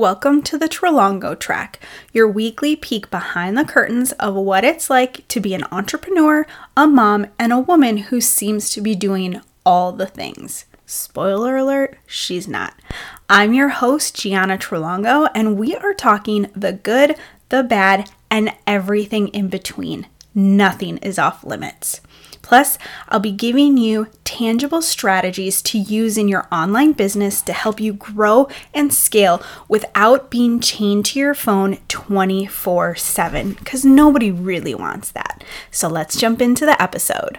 Welcome to the Tralongo Track, your weekly peek behind the curtains of what it's like to be an entrepreneur, a mom, and a woman who seems to be doing all the things. Spoiler alert, she's not. I'm your host, Giana Tralongo, and we are talking the good, the bad, and everything in between. Nothing is off limits. Plus, I'll be giving you tangible strategies to use in your online business to help you grow and scale without being chained to your phone 24 7, because nobody really wants that. So let's jump into the episode.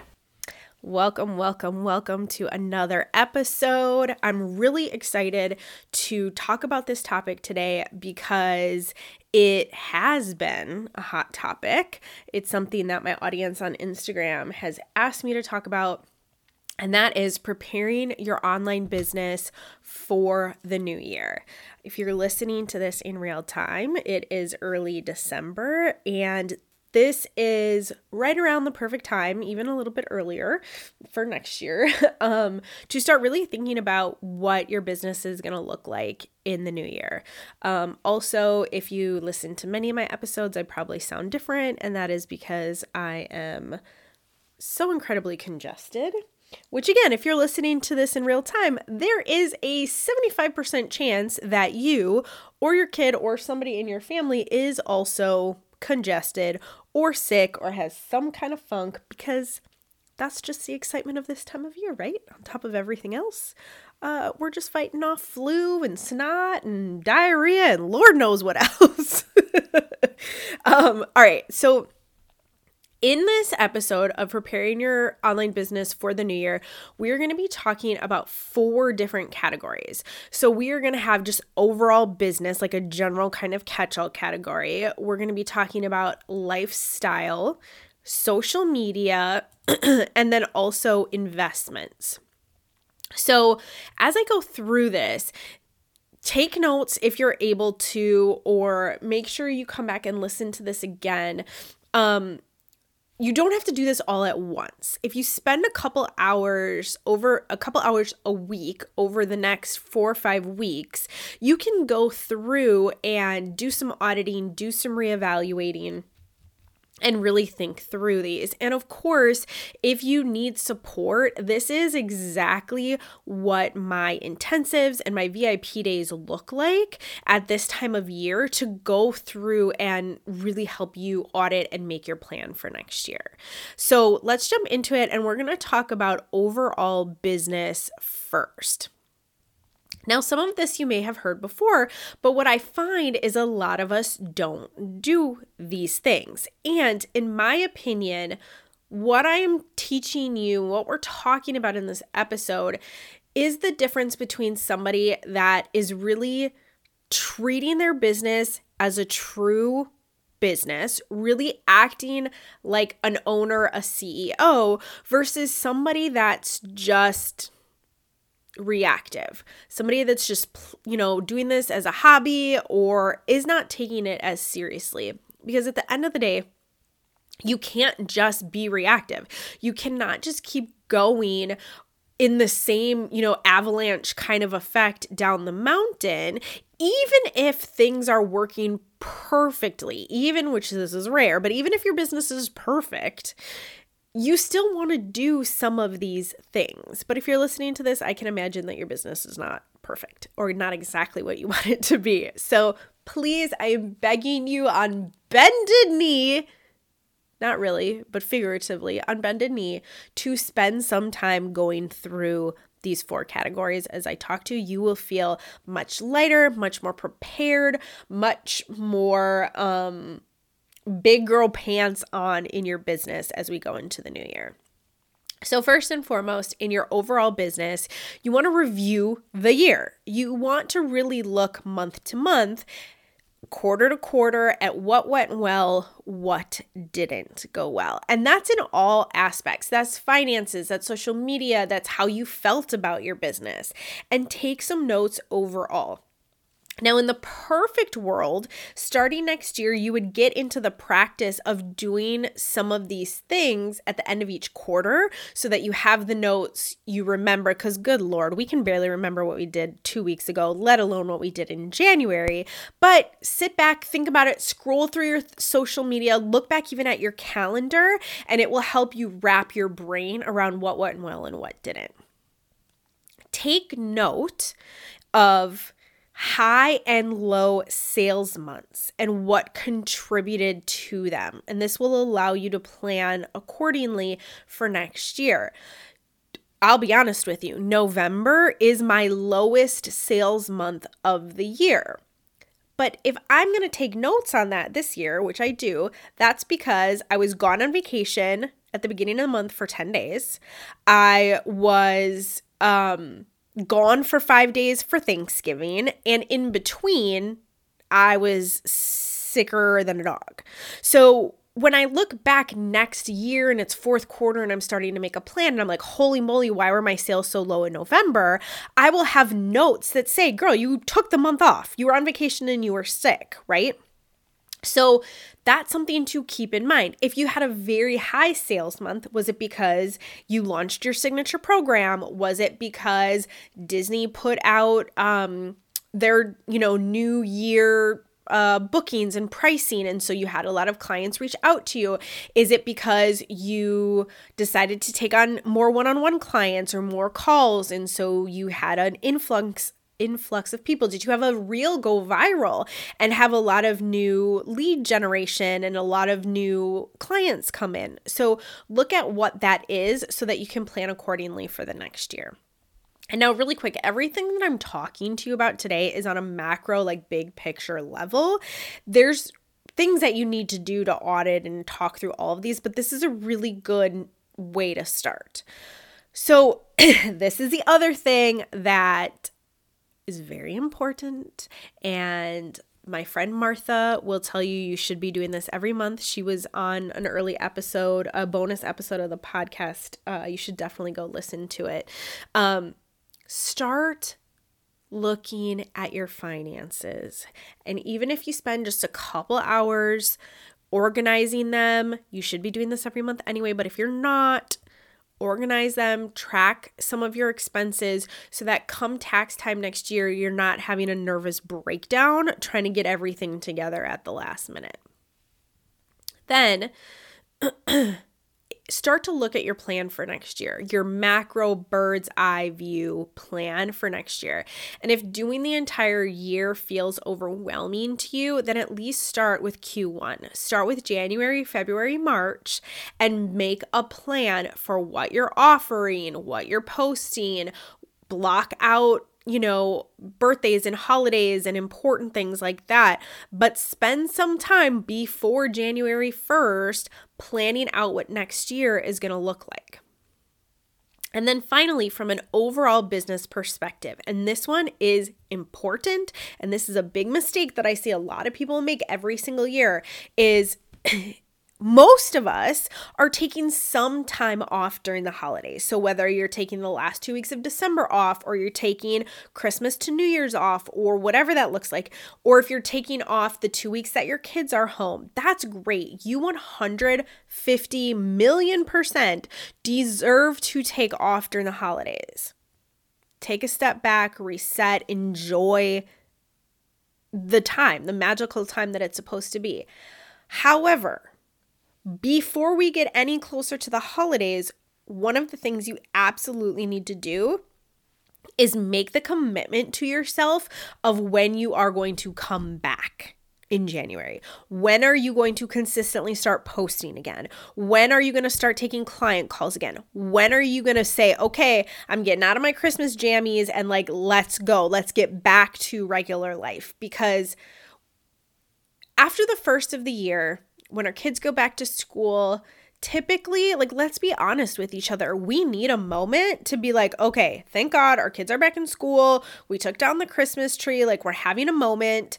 Welcome, welcome, welcome to another episode. I'm really excited to talk about this topic today because it has been a hot topic. It's something that my audience on Instagram has asked me to talk about. And that is preparing your online business for the new year. If you're listening to this in real time, it is early December, and this is right around the perfect time, even a little bit earlier for next year, um, to start really thinking about what your business is going to look like in the new year. Um, also, if you listen to many of my episodes, I probably sound different, and that is because I am so incredibly congested. Which, again, if you're listening to this in real time, there is a 75% chance that you or your kid or somebody in your family is also congested or sick or has some kind of funk because that's just the excitement of this time of year, right? On top of everything else, uh, we're just fighting off flu and snot and diarrhea and Lord knows what else. um, all right, so in this episode of preparing your online business for the new year, we're going to be talking about four different categories. So, we are going to have just overall business, like a general kind of catch all category. We're going to be talking about lifestyle, social media, and then also investments. So, as I go through this, take notes if you're able to, or make sure you come back and listen to this again. Um, you don't have to do this all at once. If you spend a couple hours over a couple hours a week over the next four or five weeks, you can go through and do some auditing, do some reevaluating and really think through these. And of course, if you need support, this is exactly what my intensives and my VIP days look like at this time of year to go through and really help you audit and make your plan for next year. So let's jump into it and we're to talk about overall business first. Now, some of this you may have heard before, but what I find is a lot of us don't do these things. And in my opinion, what I am teaching you, what we're talking about in this episode, is the difference between somebody that is really treating their business as a true business, really acting like an owner, a CEO, versus somebody that's just reactive. Somebody that's just, you know, doing this as a hobby or is not taking it as seriously. Because at the end of the day, you can't just be reactive. You cannot just keep going in the same, you know, avalanche kind of effect down the mountain, even if things are working perfectly, even which this is rare, but even if your business is perfect, you still want to do some of these things. But if you're listening to this, I can imagine that your business is not perfect or not exactly what you want it to be. So please, I am begging you on bended knee, not really, but figuratively, on bended knee, to spend some time going through these four categories as I talk to you, you will feel much lighter, much more prepared, much more um big girl pants on in your business as we go into the new year. So, first and foremost, in your overall business, you want to review the year. You want to really look month to month, quarter to quarter at what went well, what didn't go well. And that's in all aspects. That's finances, that's social media, that's how you felt about your business. And take some notes overall. Now, in the perfect world, starting next year, you would get into the practice of doing some of these things at the end of each quarter so that you have the notes you remember. Because, good Lord, we can barely remember what we did two weeks ago, let alone what we did in January. But sit back, think about it, scroll through your th- social media, look back even at your calendar, and it will help you wrap your brain around what went well and what didn't. Take note of high and low sales months and what contributed to them. And this will allow you to plan accordingly for next year. I'll be honest with you, November is my lowest sales month of the year. But if I'm going to take notes on that this year, which I do, that's because I was gone on vacation at the beginning of the month for 10 days. I was um gone for five days for Thanksgiving, and in between, I was sicker than a dog. So when I look back next year and it's fourth quarter and I'm starting to make a plan and I'm like, holy moly, why were my sales so low in November? I will have notes that say, girl, you took the month off. You were on vacation and you were sick, right? So that's something to keep in mind. If you had a very high sales month, was it because you launched your signature program? Was it because Disney put out um, their, you know, new year uh, bookings and pricing, and so you had a lot of clients reach out to you? Is it because you decided to take on more one on one clients or more calls, and so you had an influx influx of people? Did you have a reel go viral and have a lot of new lead generation and a lot of new clients come in? So look at what that is so that you can plan accordingly for the next year. And now, really quick, everything that I'm talking to you about today is on a macro, like big picture level. There's things that you need to do to audit and talk through all of these, but this is a really good way to start. So, this is the other thing that is very important. And my friend Martha will tell you you should be doing this every month. She was on an early episode, a bonus episode of the podcast. Uh, you should definitely go listen to it. Um, start looking at your finances. And even if you spend just a couple hours organizing them, you should be doing this every month anyway. But if you're not, organize them, track some of your expenses so that come tax time next year, you're not having a nervous breakdown trying to get everything together at the last minute. Then start to look at your plan for next year, your macro bird's eye view plan for next year. And if doing the entire year feels overwhelming to you, then at least start with Q1. Start with January, February, March, and make a plan for what you're offering, what you're posting, block out you know, birthdays and holidays and important things like that. But spend some time before January 1st planning out what next year is going to look like. And then finally, from an overall business perspective, and this one is important, and this is a big mistake that I see a lot of people make every single year, is most of us are taking some time off during the holidays. So, whether you're taking the last two weeks of December off, or you're taking Christmas to New Year's off, or whatever that looks like, or if you're taking off the two weeks that your kids are home, that's great. You 150 million percent deserve to take off during the holidays. Take a step back, reset, enjoy the time, the magical time that it's supposed to be. However, before we get any closer to the holidays, one of the things you absolutely need to do is make the commitment to yourself of when you are going to come back in January? When are you going to consistently start posting again? When are you going to start taking client calls again? When are you going to say, okay, I'm getting out of my Christmas jammies and like, let's go, let's get back to regular life? Because after the first of the year, when our kids go back to school, typically, like, let's be honest with each other. We need a moment to be like, okay, thank God our kids are back in school. We took down the Christmas tree. Like, we're having a moment.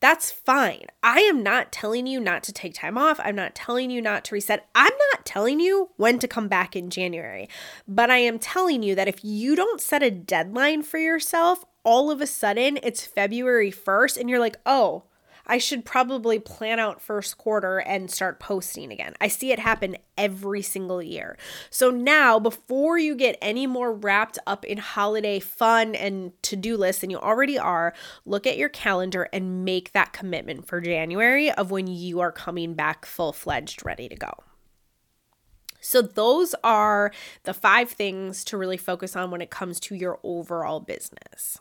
That's fine. I am not telling you not to take time off. I'm not telling you not to reset. I'm not telling you when to come back in January. But I am telling you that if you don't set a deadline for yourself all of a sudden it's February 1st and you're like, oh, I should probably plan out first quarter and start posting again. I see it happen every single year. So now, before you get any more wrapped up in holiday fun and to do lists than you already are, look at your calendar and make that commitment for January of when you are coming back full fledged, ready to go. So, those are the five things to really focus on when it comes to your overall business.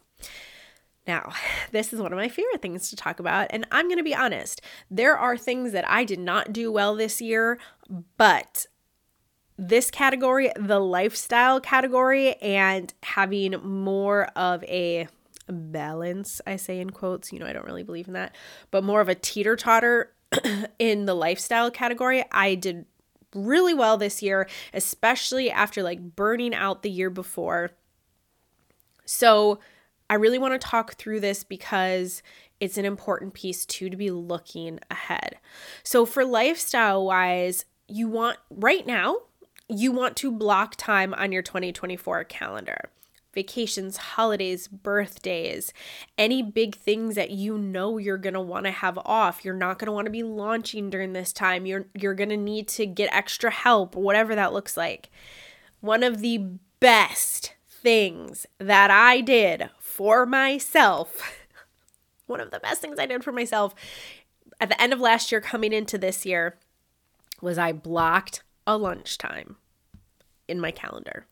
Now, this is one of my favorite things to talk about, and I'm going to be honest. There are things that I did not do well this year, but this category, the lifestyle category, and having more of a balance, I say in quotes, you know, I don't really believe in that, but more of a teeter totter in the lifestyle category, I did really well this year, especially after like burning out the year before. So, I really want to talk through this because it's an important piece too to be looking ahead. So, for lifestyle wise, you want right now, you want to block time on your 2024 calendar. Vacations, holidays, birthdays, any big things that you know you're want to have off. You're not want to be launching during this time. You're you're to need to get extra help, whatever that looks like. One of the best things that I did for myself, one of the best things I did for myself at the end of last year, coming into this year, was I blocked a lunchtime in my calendar.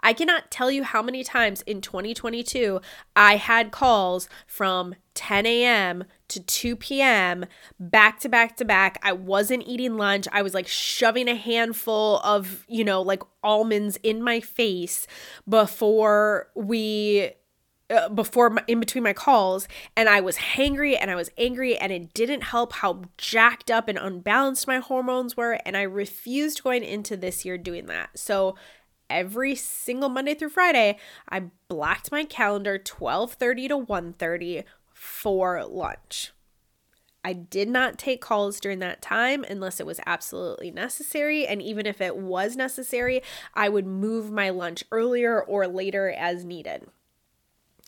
I cannot tell you how many times in 2022 I had calls from 10 a.m. to 2 p.m. back to back to back. I wasn't eating lunch. I was like shoving a handful of, you know, like almonds in my face before we uh, before in between my calls and I was hangry and I was angry and it didn't help how jacked up and unbalanced my hormones were and I refused going into this year doing that. So every single Monday through Friday, I blocked my calendar 12:30 to 1:30 for lunch. I did not take calls during that time unless it was absolutely necessary. And even if it was necessary, I would move my lunch earlier or later as needed.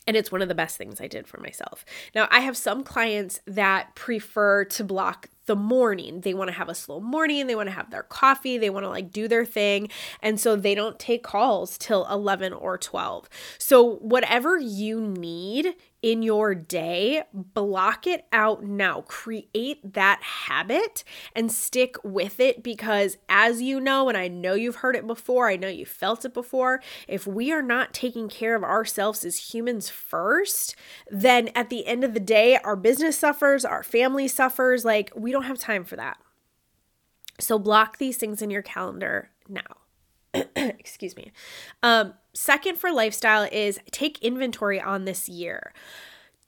And it's one of the best things I did for myself. Now, I have some clients that prefer to block the morning. They want to have a slow morning, they want to have their coffee, they want to like do their thing. And so they don't take calls till 11 or 12. So, whatever you need in your day, block it out now. Create that habit and stick with it because, as you know, and I know you've heard it before, I know you felt it before, if we are not taking care of ourselves as humans first, then at the end of the day, our business suffers, our family suffers. Like, we don't have time for that. So, block these things in your calendar now. Excuse me. Um, second for lifestyle is take inventory on this year.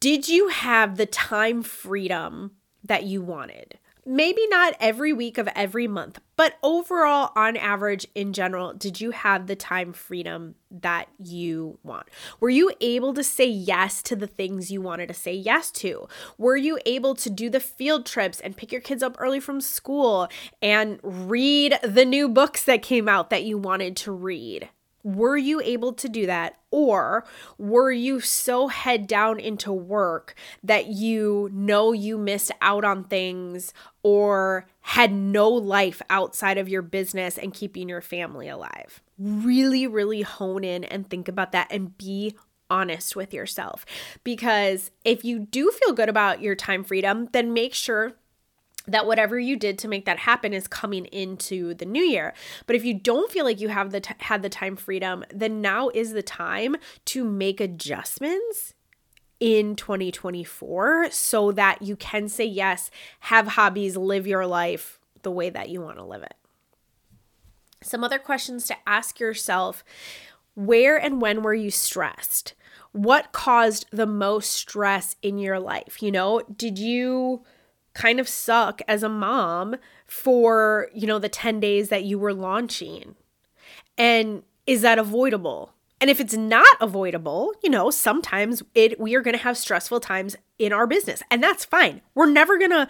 Did you have the time freedom that you wanted? Maybe not every week of every month, but overall, on average, in general, did you have the time freedom that you want? Were you able to say yes to the things you wanted to say yes to? Were you able to do the field trips and pick your kids up early from school and read the new books that came out that you wanted to read? Were you able to do that? Or were you so head down into work that you know you missed out on things or had no life outside of your business and keeping your family alive? Really, really hone in and think about that and be honest with yourself. Because if you do feel good about your time freedom, then make sure that whatever you did to make that happen is coming into the new year. But if you don't feel like you have the t- had the time freedom, then now is the time to make adjustments in 2024 so that you can say yes, have hobbies, live your life the way that you want to live it. Some other questions to ask yourself where and when were you stressed? What caused the most stress in your life? You know, did you kind of suck as a mom for, you know, the 10 days that you were launching? And is that avoidable? And if it's not avoidable, you know, sometimes it we are going to have stressful times in our business, and that's fine. We're never going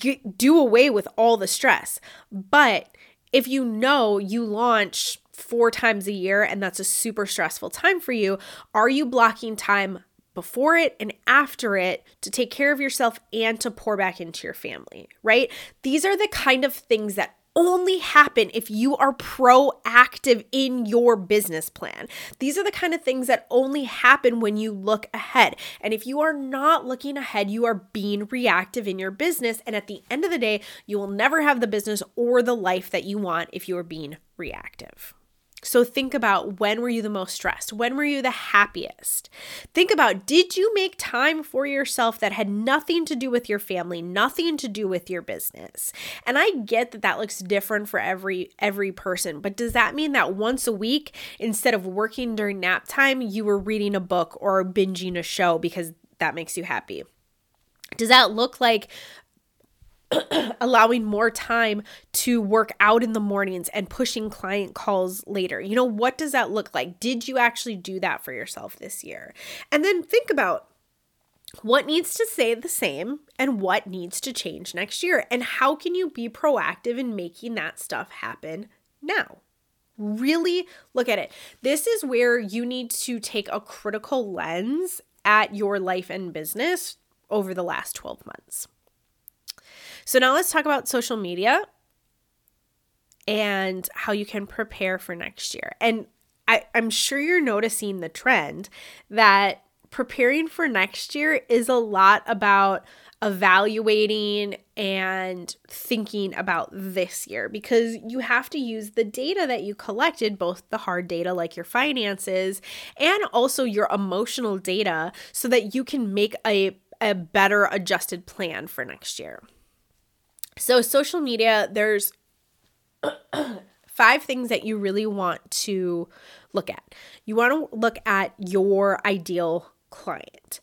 to do away with all the stress. But if you know you launch four times a year and that's a super stressful time for you, are you blocking time before it and after it to take care of yourself and to pour back into your family, right? These are the kind of things that only happen if you are proactive in your business plan. These are the kind of things that only happen when you look ahead. And if you are not looking ahead, you are being reactive in your business. And at the end of the day, you will never have the business or the life that you want if you are being reactive. So think about when were you the most stressed? When were you the happiest? Think about did you make time for yourself that had nothing to do with your family, nothing to do with your business? And I get that that looks different for every every person, but does that mean that once a week instead of working during nap time, you were reading a book or binging a show because that makes you happy? Does that look like allowing more time to work out in the mornings and pushing client calls later. You know, what does that look like? Did you actually do that for yourself this year? And then think about what needs to stay the same and what needs to change next year. And how can you be proactive in making that stuff happen now? Really look at it. This is where you need to take a critical lens at your life and business over the last 12 months. So now let's talk about social media and how you can prepare for next year. And I, I'm sure you're noticing the trend that preparing for next year is a lot about evaluating and thinking about this year because you have to use the data that you collected, both the hard data like your finances and also your emotional data, so that you can make a, a better adjusted plan for next year. So, social media, there's five things that you really want to look at. You want to look at your ideal client.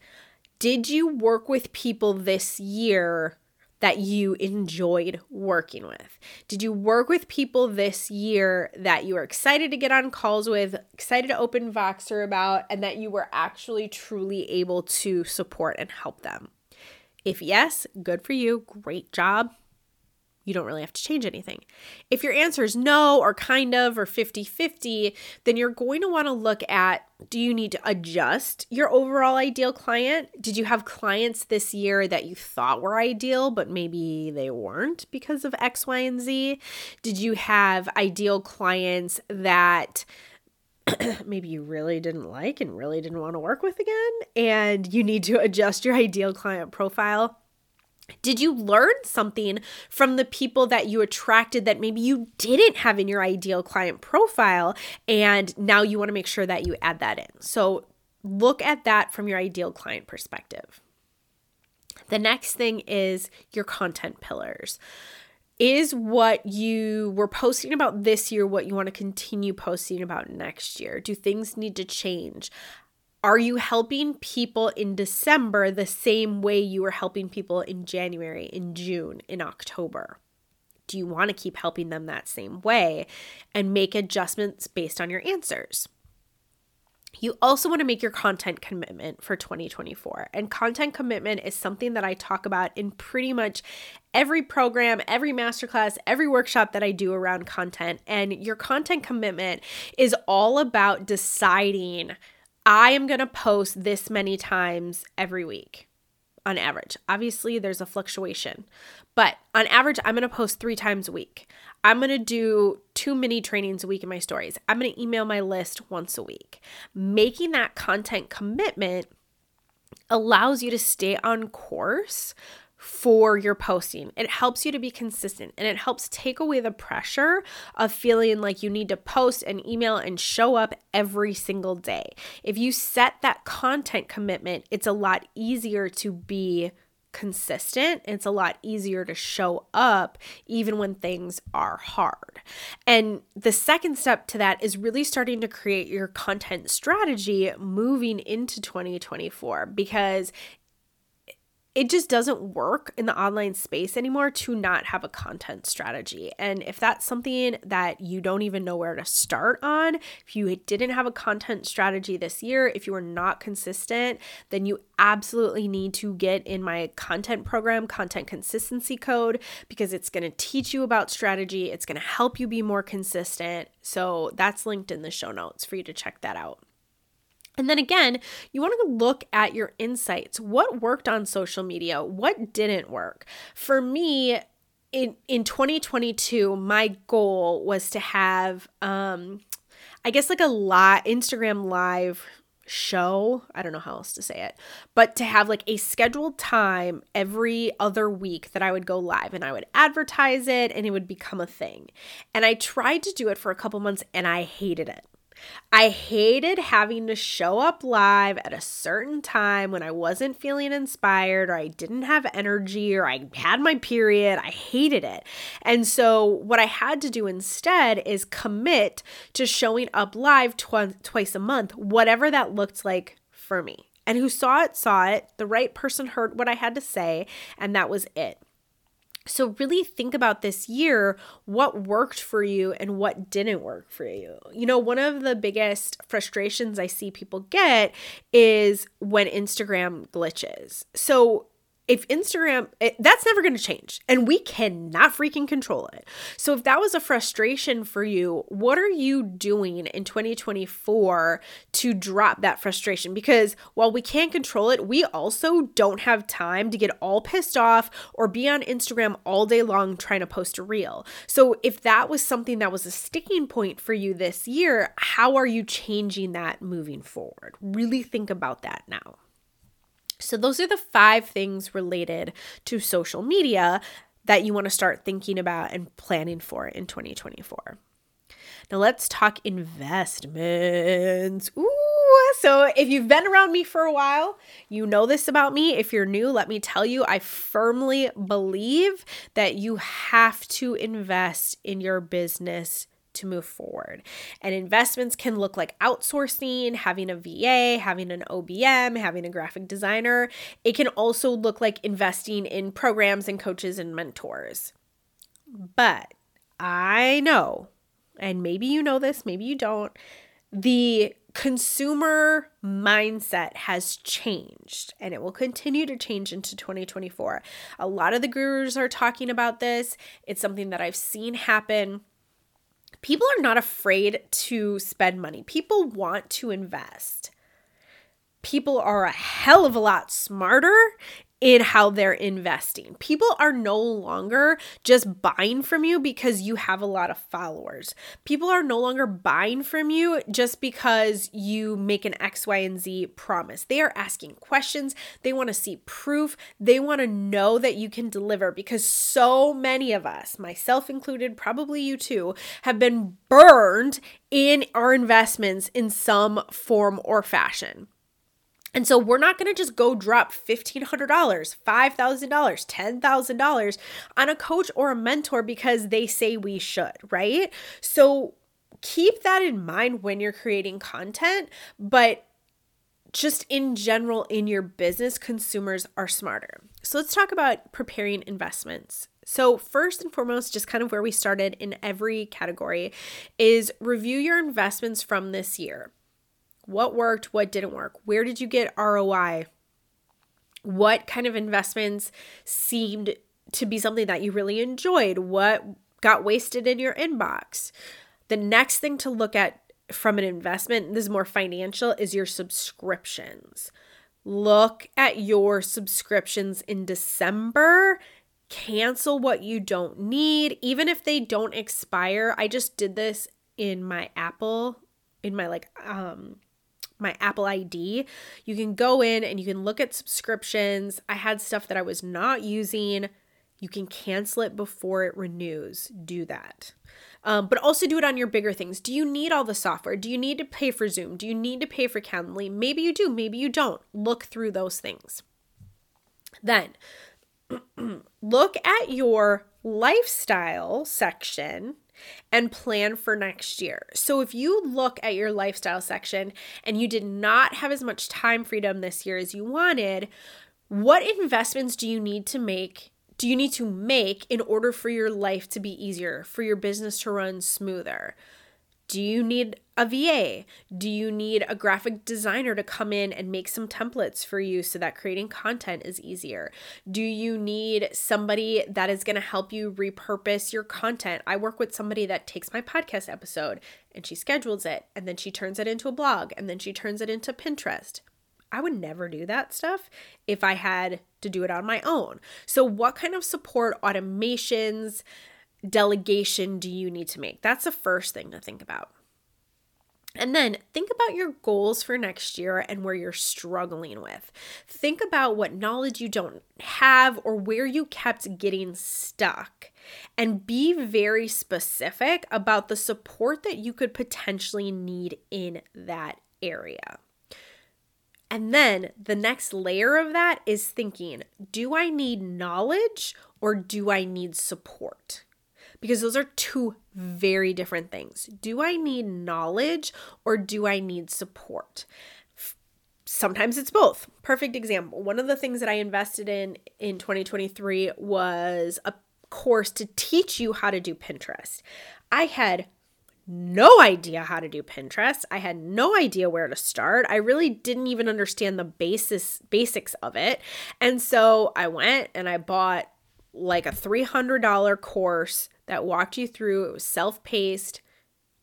Did you work with people this year that you enjoyed working with? Did you work with people this year that you were excited to get on calls with, excited to open Voxer about, and that you were actually truly able to support and help them? If yes, good for you. Great job you don't really have to change anything. If your answer is no, or kind of, or 50 50, then you're going to want to look at do you need to adjust your overall ideal client? Did you have clients this year that you thought were ideal, but maybe they weren't because of X, Y, and Z? Did you have ideal clients that maybe you really didn't like and really didn't want to work with again? And you need to adjust your ideal client profile? Did you learn something from the people that you attracted that maybe you didn't have in your ideal client profile? And now you want to make sure that you add that in. So look at that from your ideal client perspective. The next thing is your content pillars. Is what you were posting about this year what you want to continue posting about next year? Do things need to change? Are you helping people in December the same way you were helping people in January, in June, in October? Do you want to keep helping them that same way and make adjustments based on your answers? You also want to make your content commitment for 2024. And content commitment is something that I talk about in pretty much every program, every masterclass, every workshop that I do around content. And your content commitment is all about deciding I am going to post this many times every week on average. Obviously, there's a fluctuation, but on average, I'm going to post three times a week. I'm going to do two mini trainings a week in my stories. I'm going to email my list once a week. Making that content commitment allows you to stay on course for your posting. It helps you to be consistent and it helps take away the pressure of feeling like you need to post and email and show up every single day. If you set that content commitment, it's a lot easier to be consistent. It's a lot easier to show up even when things are hard. And the second step to that is really starting to create your content strategy moving into 2024 because it just doesn't work in the online space anymore to not have a content strategy. And if that's something that you don't even know where to start on, if you didn't have a content strategy this year, if you are not consistent, then you absolutely need to get in my content program, Content Consistency Code, because it's going to teach you about strategy. It's going to help you be more consistent. So that's linked in the show notes for you to check that out. And then again, you want to look at your insights. What worked on social media? What didn't work? For me, in in 2022, my goal was to have um I guess like a live Instagram live show. I don't know how else to say it, but to have like a scheduled time every other week that I would go live and I would advertise it and it would become a thing. And I tried to do it for a couple months and I hated it. I hated having to show up live at a certain time when I wasn't feeling inspired or I didn't have energy or I had my period. I hated it. And so, what I had to do instead is commit to showing up live tw- twice a month, whatever that looked like for me. And who saw it, saw it. The right person heard what I had to say, and that was it. So, really think about this year what worked for you and what didn't work for you. You know, one of the biggest frustrations I see people get is when Instagram glitches. So, if Instagram, it, that's never going to change and we cannot freaking control it. So, if that was a frustration for you, what are you doing in 2024 to drop that frustration? Because while we can't control it, we also don't have time to get all pissed off or be on Instagram all day long trying to post a reel. So, if that was something that was a sticking point for you this year, how are you changing that moving forward? Really think about that now. So, those are the five things related to social media that you want to start thinking about and planning for in 2024. Now, let's talk investments. Ooh, so if you've been around me for a while, you know this about me. If you're new, let me tell you, I firmly believe that you have to invest in your business to move forward. And investments can look like outsourcing, having a VA, having an OBM, having a graphic designer. It can also look like investing in programs and coaches and mentors. But I know, and maybe you know this, maybe you don't, the consumer mindset has changed and it will continue to change into 2024. A lot of the gurus are talking about this. It's something that I've seen happen people are not afraid to spend money. People want to invest. People are a hell of a lot smarter in how they're investing. People are no longer just buying from you because you have a lot of followers. People are no longer buying from you just because you make an X, Y, and Z promise. They are asking questions. They want to see proof. They want to know that you can deliver because so many of us, myself included, probably you too, have been burned in our investments in some form or fashion. And so we're not going to just go drop $1,500, $5,000, $10,000 on a coach or a mentor because they say we should, right? So keep that in mind when you're creating content, but just in general in your business, consumers are smarter. So let's talk about preparing investments. So, first and foremost, just kind of where we started in every category is review your investments from this year. What worked? What didn't work? Where did you get ROI? What kind of investments seemed to be something that you really enjoyed? What got wasted in your inbox? The next thing to look at from an investment, this is more financial, is your subscriptions. Look at your subscriptions in December. Cancel what you don't need, even if they don't expire. I just did this in my Apple, in my like um my Apple ID, you can go in and you can look at subscriptions. I had stuff that I was not using. You can cancel it before it renews. Do that. Um, but also do it on your bigger things. Do you need all the software? Do you need to pay for Zoom? Do you need to pay for Calendly? Maybe you do, maybe you don't. Look through those things. Then look at your lifestyle section and plan for next year. So if you look at your lifestyle section and you did not have as much time freedom this year as you wanted, what investments do you need to make? Do you need to make in order for your life to be easier, for your business to run smoother? Do you need a VA? Do you need a graphic designer to come in and make some templates for you so that creating content is easier? Do you need somebody that is going to help you repurpose your content? I work with somebody that takes my podcast episode and she schedules it and then she turns it into a blog and then she turns it into Pinterest. I would never do that stuff if I had to do it on my own. So, what kind of support, automations, delegation do you need to make? That's the first thing to think about. And then think about your goals for next year and where you're struggling with. Think about what knowledge you don't have or where you kept getting stuck. And be very specific about the support that you could potentially need in that area. And then the next layer of that is thinking do I need knowledge or do I need support? Because those are two very different things. Do I need knowledge or do I need support? Sometimes it's both. Perfect example. One of the things that I invested in in 2023 was a course to teach you how to do Pinterest. I had no idea how to do Pinterest. I had no idea where to start. I really didn't even understand the basis basics of it. And so I went and I bought like a $300 course that walked you through. It was self paced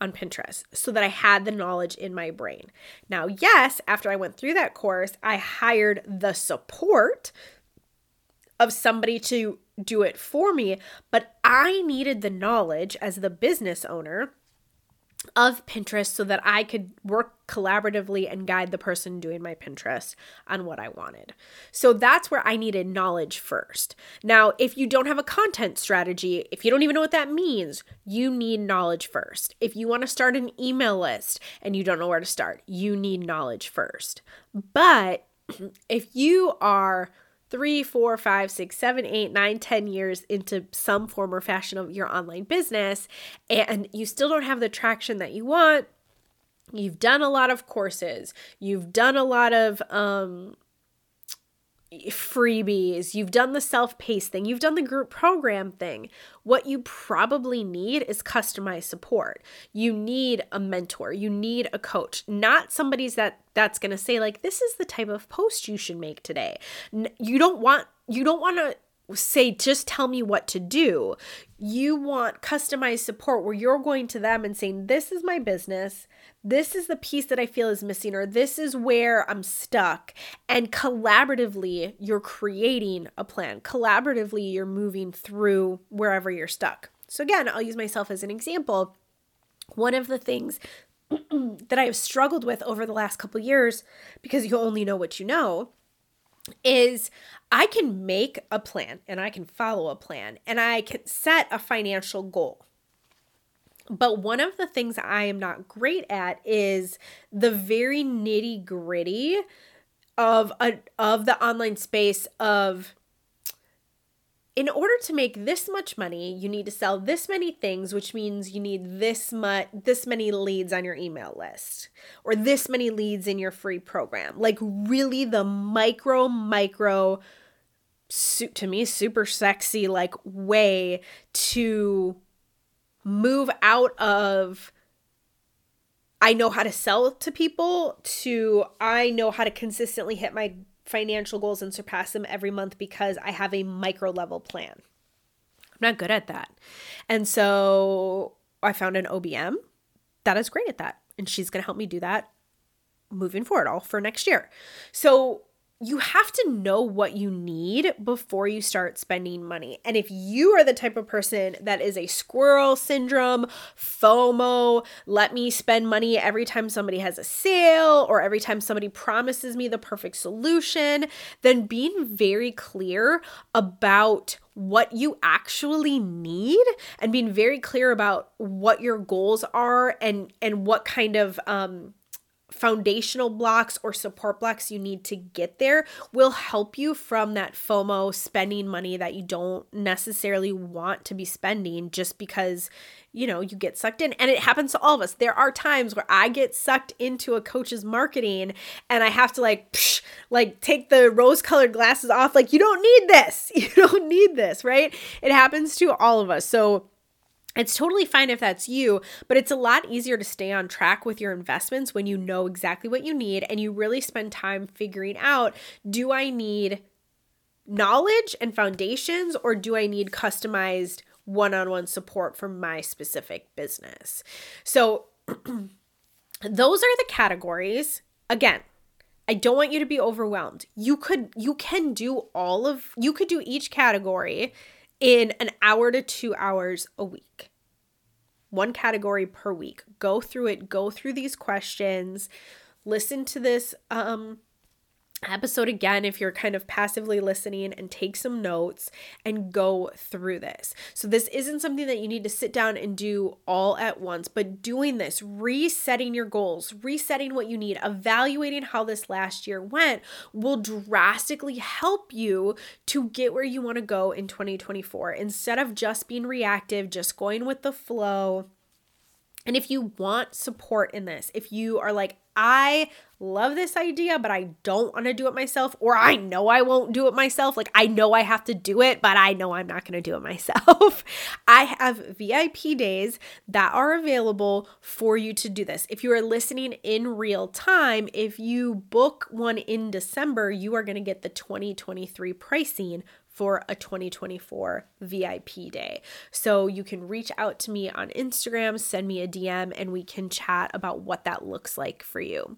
on Pinterest so that I had the knowledge in my brain. Now, yes, after I went through that course, I hired the support of somebody to do it for me, but I needed the knowledge as the business owner of Pinterest so that I could work collaboratively and guide the person doing my Pinterest on what I wanted. So that's where I needed knowledge first. Now, if you don't have a content strategy, if you don't even know what that means, you need knowledge first. If you want to start an email list and you don't know where to start, you need knowledge first. But if you are three, four, five, six, seven, eight, nine, ten years into some form or fashion of your online business, and you still don't have the traction that you want, you've done a lot of courses, you've done a lot of um, freebies, you've done the self paced thing, you've done the group program thing. What you probably need is customized support. You need a mentor, you need a coach, not somebody's that that's going to say like this is the type of post you should make today. You don't want you don't want to say just tell me what to do. You want customized support where you're going to them and saying this is my business this is the piece that I feel is missing, or this is where I'm stuck. And collaboratively, you're creating a plan. Collaboratively, you're moving through wherever you're stuck. So, again, I'll use myself as an example. One of the things that I have struggled with over the last couple years, because you only know what you know, is I can make a plan and I can follow a plan and I can set a financial goal. But one of the things I am not great at is the very nitty gritty of a, of the online space of in order to make this much money, you need to sell this many things, which means you need this much this many leads on your email list or this many leads in your free program. Like really the micro micro to me super sexy like way to move out of I know how to sell to people to I know how to consistently hit my financial goals and surpass them every month because I have a micro level plan. I'm not good at that. And so I found an OBM that is great at that. And she's going to help me do that moving forward, all for next year. So you have to know what you need before you start spending money. And if you are the type of person that is a squirrel syndrome, FOMO, let me spend money every time somebody has a sale or every time somebody promises me the perfect solution, then being very clear about what you actually need and being very clear about what your goals are and and what kind of um foundational blocks or support blocks you need to get there will help you from that FOMO spending money that you don't necessarily want to be spending just because you know you get sucked in. And it happens to all of us. There are times where i get sucked into a coach's marketing and i have to like psh, like take the rose colored glasses off like you don't need this. You don't need this right? It happens to all of us. So It's totally fine if that's you, but it's a lot easier to stay on track with your investments when you know exactly what you need and you really spend time figuring out do I need knowledge and foundations or do I need customized one on one support for my specific business? So, those are the categories. Again, I don't want you to be overwhelmed. You could you can do all of you could do each category in an hour to 2 hours a week. One category per week. Go through it, go through these questions, listen to this um episode again if you're kind of passively listening and take some notes and go through this. So, this isn't something that you need to sit down and do all at once, but doing this, resetting your goals, resetting what you need, evaluating how this last year went will drastically help you to get where you want to go in 2024 instead of just being reactive, just going with the flow. And if you want support in this, if you are like, I love this idea, but I don't want to do it myself, or I know I won't do it myself. Like, I know I have to do it, but I know I'm not going to do it myself. I have VIP days that are available for you to do this. If you are listening in real time, if you book one in December, you are going to get the 2023 pricing for a 2024 VIP day. So you can reach out to me on Instagram, send me a DM, and we can chat about what that looks like for you.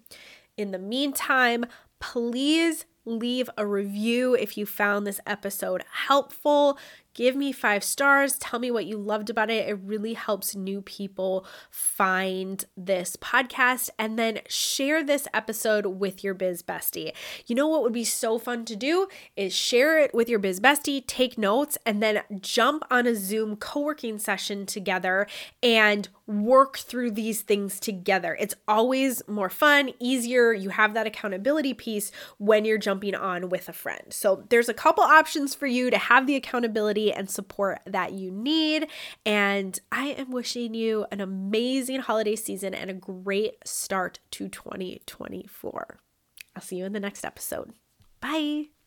In the meantime, please leave a review if you found this episode helpful. Give me five stars. Tell me what you loved about it. It really helps new people find this podcast. And then share this episode with your biz bestie. You know what would be so fun to do is share it with your biz bestie, take notes, and then jump on a Zoom co working session together and work through these things together. It's always more fun, easier. You have that accountability piece when you're jumping on with a friend. So there's a couple options for you to have the accountability and support that you need. And I am wishing you an amazing holiday season and a great start to 2024. I'll see you in the next episode. Bye.